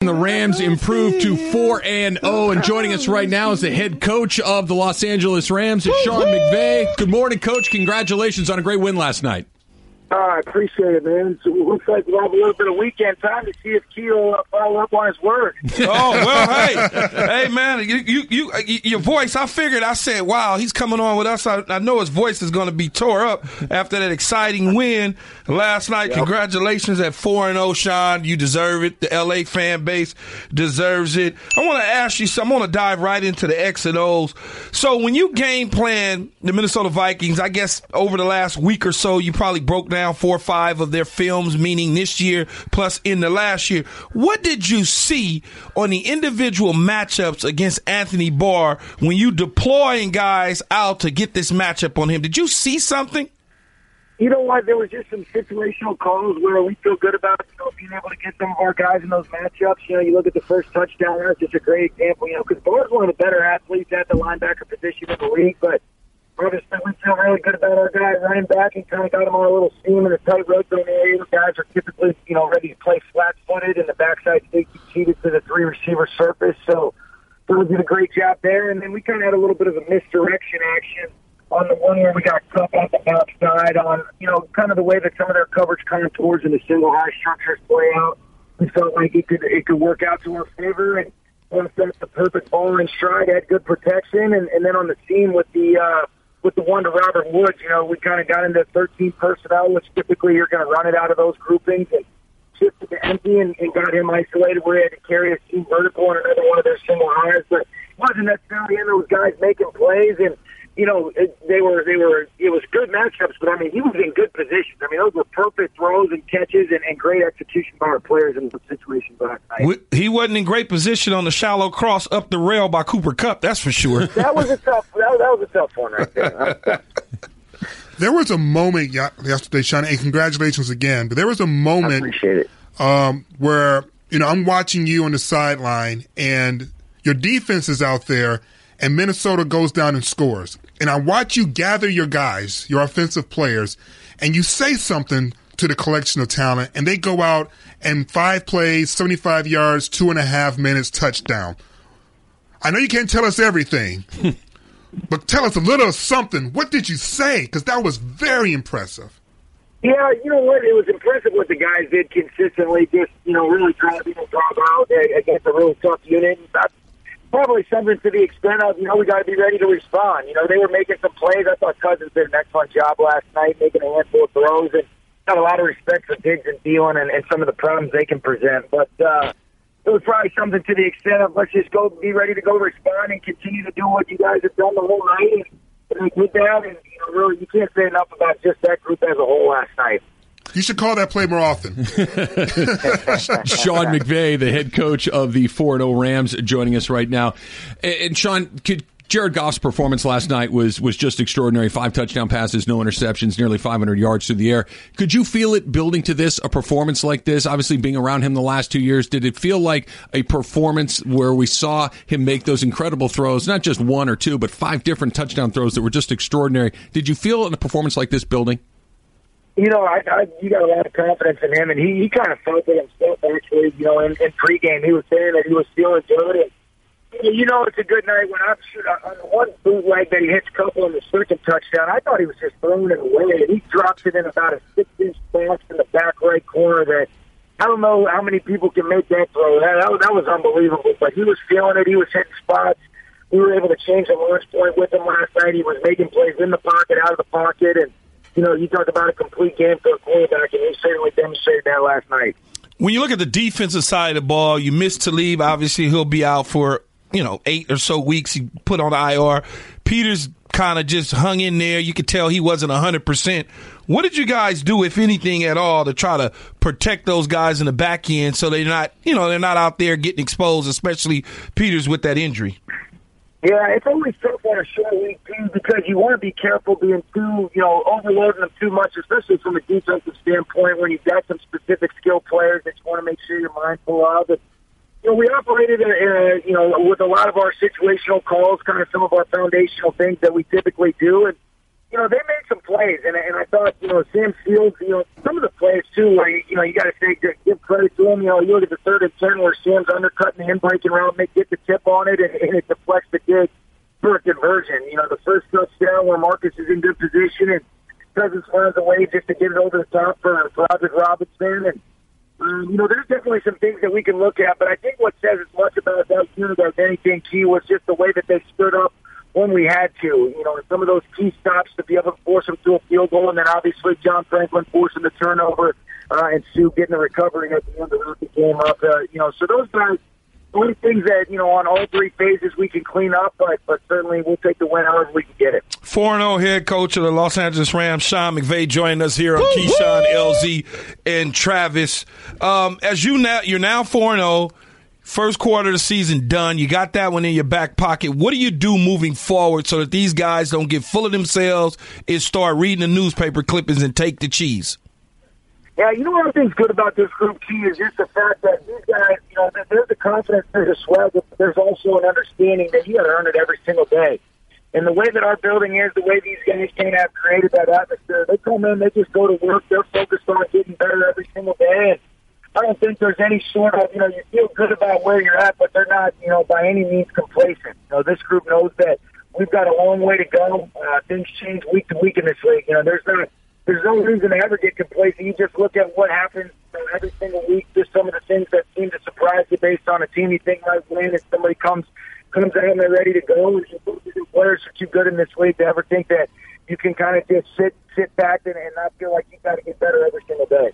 The Rams improved to 4 and 0 and joining us right now is the head coach of the Los Angeles Rams, it's Sean McVay. Good morning coach. Congratulations on a great win last night. Oh, I appreciate it, man. So it looks like we'll have a little bit of weekend time to see if Keel uh, follow up on his word. oh well, hey, hey, man, you, you, you, your voice. I figured. I said, wow, he's coming on with us. I, I know his voice is going to be tore up after that exciting win last night. Yep. Congratulations at four and zero, Sean. You deserve it. The LA fan base deserves it. I want to ask you. something. I want to dive right into the X and O's. So when you game plan the Minnesota Vikings, I guess over the last week or so, you probably broke down four or five of their films, meaning this year plus in the last year. What did you see on the individual matchups against Anthony Barr when you deploying guys out to get this matchup on him? Did you see something? You know what? There was just some situational calls where we feel good about you know being able to get some of our guys in those matchups. You know, you look at the first touchdown. That's just a great example. You know, because Barr's one of the better athletes at the linebacker position in the league, but obviously we feel really good about our guy running back and kind of got him on a little seam in the tight red zone area. The guys are typically, you know, ready to play flat-footed, and the backside safety cheated to the three-receiver surface. So we did a great job there. And then we kind of had a little bit of a misdirection action on the one where we got cut off the outside on, you know, kind of the way that some of their coverage contours and the single high structures play out. We felt like it could it could work out to our favor and once that's the perfect ball in stride, had good protection, and, and then on the seam with the uh, with the one to Robert Woods, you know, we kind of got into 13 personnel, which typically you're going to run it out of those groupings and shifted to empty and, and got him isolated where he had to carry a team vertical and another one of their single highs. But it wasn't necessarily in those guys making plays and you know, it, they were they were it was good matchups, but I mean he was in good positions. I mean those were perfect throws and catches and, and great execution by our players in the situation. last night. He wasn't in great position on the shallow cross up the rail by Cooper Kupp. that's for sure. that was a tough that, that was a tough one right there. there was a moment yesterday, Sean, and congratulations again. But there was a moment I appreciate it. Um, where you know I'm watching you on the sideline and your defense is out there and Minnesota goes down and scores. And I watch you gather your guys, your offensive players, and you say something to the collection of talent, and they go out and five plays, 75 yards, two and a half minutes, touchdown. I know you can't tell us everything, but tell us a little something. What did you say? Because that was very impressive. Yeah, you know what? It was impressive what the guys did consistently. Just you know, really trying to drop out against a really tough unit. Probably something to the extent of, you know, we got to be ready to respond. You know, they were making some plays. I thought Cousins did an excellent job last night, making a handful of throws, and got a lot of respect for Diggs and Thielen and, and some of the problems they can present. But uh, it was probably something to the extent of let's just go be ready to go respond and continue to do what you guys have done the whole night. And they did and you know, really, you can't say enough about just that group as a whole last night. You should call that play more often. Sean McVay, the head coach of the 4 0 Rams, joining us right now. And, Sean, could. Jared Goff's performance last night was was just extraordinary. Five touchdown passes, no interceptions, nearly 500 yards through the air. Could you feel it building to this, a performance like this? Obviously, being around him the last two years, did it feel like a performance where we saw him make those incredible throws, not just one or two, but five different touchdown throws that were just extraordinary? Did you feel in a performance like this building? You know, I, I you got a lot of confidence in him, and he he kind of felt it himself. Actually, you know, in, in pregame, he was saying that he was feeling good, and you know, it's a good night when I'm shooting uh, on one bootleg that he hits a couple in the second touchdown. I thought he was just throwing it away, and he drops it in about a six-inch box in the back right corner. That I don't know how many people can make that throw. That, that was unbelievable, but he was feeling it. He was hitting spots. We were able to change the launch point with him last night. He was making plays in the pocket, out of the pocket, and you know, you talk about a complete game for a quarterback, and he certainly demonstrated that last night. When you look at the defensive side of the ball, you miss Talib. Obviously, he'll be out for you know eight or so weeks. He put on IR. Peters kind of just hung in there. You could tell he wasn't hundred percent. What did you guys do, if anything at all, to try to protect those guys in the back end so they're not, you know, they're not out there getting exposed, especially Peters with that injury? Yeah, it's always tough on a short week too because you want to be careful being too, you know, overloading them too much, especially from a defensive standpoint when you've got some specific skill players that you want to make sure you're mindful of. But, you know, we operated, in a, you know, with a lot of our situational calls, kind of some of our foundational things that we typically do, and you know, they made some plays, and, and I thought, you know, Sam Shields, you know, some of the plays too, where you, know, you got to say give credit to him. You know, you look at the third and ten where Sam's undercutting the in breaking route, make get the tip on it, and, and it deflects the dig for a conversion. You know, the first touchdown where Marcus is in good position and Cousins finds a way just to get it over the top for, for Aldrick Robinson, and um, you know, there's definitely some things that we can look at, but I think what says as much about that unit as anything key was just the way that they stood up when we had to. You know, some of those key stops to be able to force them to a field goal, and then obviously John Franklin forcing the turnover uh, and Suh getting the recovery at the end of the game up. Uh, you know, so those guys, only things that you know on all three phases we can clean up, but but certainly we'll take the win however we can get it. Four zero head coach of the Los Angeles Rams, Sean McVay, joining us here on Keyshawn, LZ, and Travis. Um, as you now, you're now four zero. First quarter of the season done. You got that one in your back pocket. What do you do moving forward so that these guys don't get full of themselves and start reading the newspaper clippings and take the cheese? Yeah, you know what I think's good about this group, Key, is just the fact that these guys, you know, there's the confidence, there's a swag, but there's also an understanding that you got to earn it every single day. And the way that our building is, the way these guys can have created that atmosphere, they come in, they just go to work, they're focused on getting better every single day. And I don't think there's any sort of, you know, you feel good about where you're at, but they're not, you know, by any means complacent. You know, this group knows that we've got a long way to go. Uh, things change week to week in this league. You know, there's not, there's no reason to ever get complacent. You just look at what happens you know, every single week. Just some of the things that seem to surprise you based on a team you think might win. If somebody comes comes in and they're ready to go, and players are too good in this league to ever think that you can kind of just sit sit back and, and not feel like you got to get better every single day.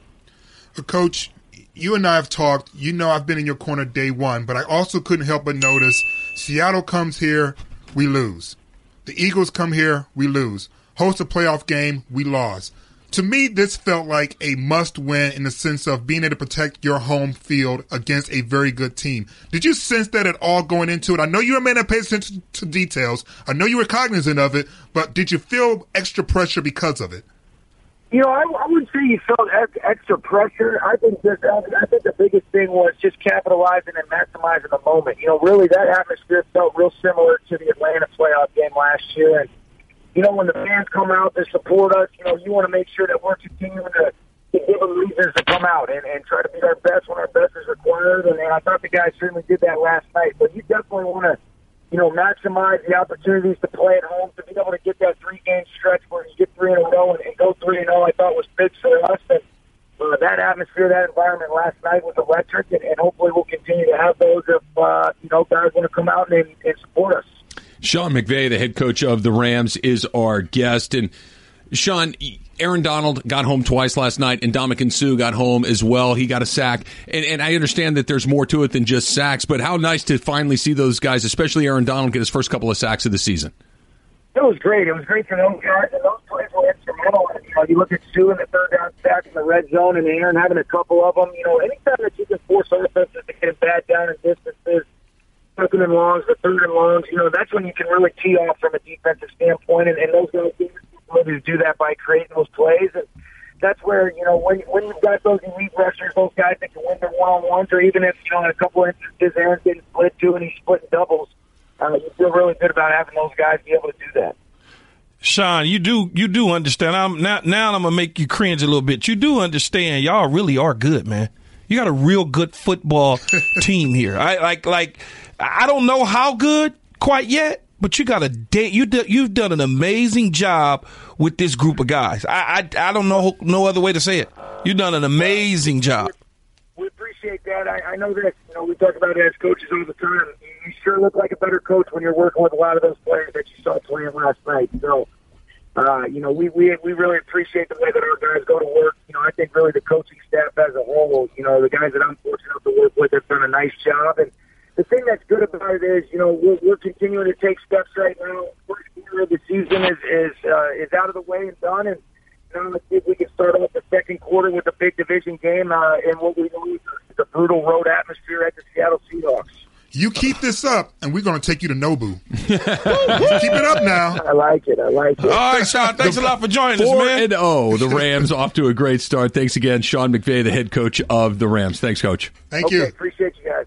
Coach, you and I have talked. You know I've been in your corner day one, but I also couldn't help but notice Seattle comes here, we lose. The Eagles come here, we lose. Host a playoff game, we lost. To me, this felt like a must win in the sense of being able to protect your home field against a very good team. Did you sense that at all going into it? I know you're a man that pays attention to details. I know you were cognizant of it, but did you feel extra pressure because of it? You know, I, I wouldn't say you felt extra pressure. I think just, I think the biggest thing was just capitalizing and maximizing the moment. You know, really that atmosphere felt real similar to the Atlanta playoff game last year. And, you know, when the fans come out to support us, you know, you want to make sure that we're continuing to, to give them reasons to come out and, and try to be our best when our best is required. And, and I thought the guys certainly did that last night. But you definitely want to you know, maximize the opportunities to play at home, to be able to get that three game stretch where you get three in a row and go three and zero. I thought was big for us. And uh, that atmosphere, that environment last night was electric, and, and hopefully we'll continue to have those if uh, you know guys want to come out and, and support us. Sean McVay, the head coach of the Rams, is our guest, and Sean, Aaron Donald got home twice last night, and Ndamukong Suh got home as well. He got a sack, and, and I understand that there's more to it than just sacks. But how nice to finally see those guys, especially Aaron Donald, get his first couple of sacks of the season. It was great. It was great for those guys, and those instrumental. You look at Suh in the third down sack in the red zone, and Aaron having a couple of them. You know, anytime that you can force offenses to get bad down in distances, second and longs, the third and longs, you know, that's when you can really tee off from a defensive standpoint, and, and those guys ability to do that by creating those plays. And that's where, you know, when, when you've got those elite rushers, those guys that can win their one-on-ones, or even if, you know, in a couple instances, Aaron's getting split too and he's splitting doubles, uh, you feel really good about having those guys be able to do that. Sean, you do you do understand. I'm now now I'm gonna make you cringe a little bit. You do understand y'all really are good, man. You got a real good football team here. I like like I don't know how good quite yet, but you got a day. You do, you've done an amazing job with this group of guys. I, I I don't know no other way to say it. You've done an amazing job. We appreciate that. I, I know that you know we talk about it as coaches all the time. Sure look like a better coach when you're working with a lot of those players that you saw playing last night. So. Uh, you know, we, we we really appreciate the way that our guys go to work. You know, I think really the coaching staff as a whole, you know, the guys that I'm fortunate enough to work with have done a nice job. And the thing that's good about it is, you know, we're, we're continuing to take steps right now. First quarter of the season is is uh, is out of the way and done, and now let's see if we can start off the second quarter with a big division game uh, in what we know is a brutal road atmosphere at the Seattle Seahawks. You keep this up, and we're going to take you to Nobu. keep it up now. I like it. I like it. All right, Sean. Thanks a lot for joining us, man. and oh, the Rams off to a great start. Thanks again, Sean McVay, the head coach of the Rams. Thanks, Coach. Thank okay, you. Appreciate you guys.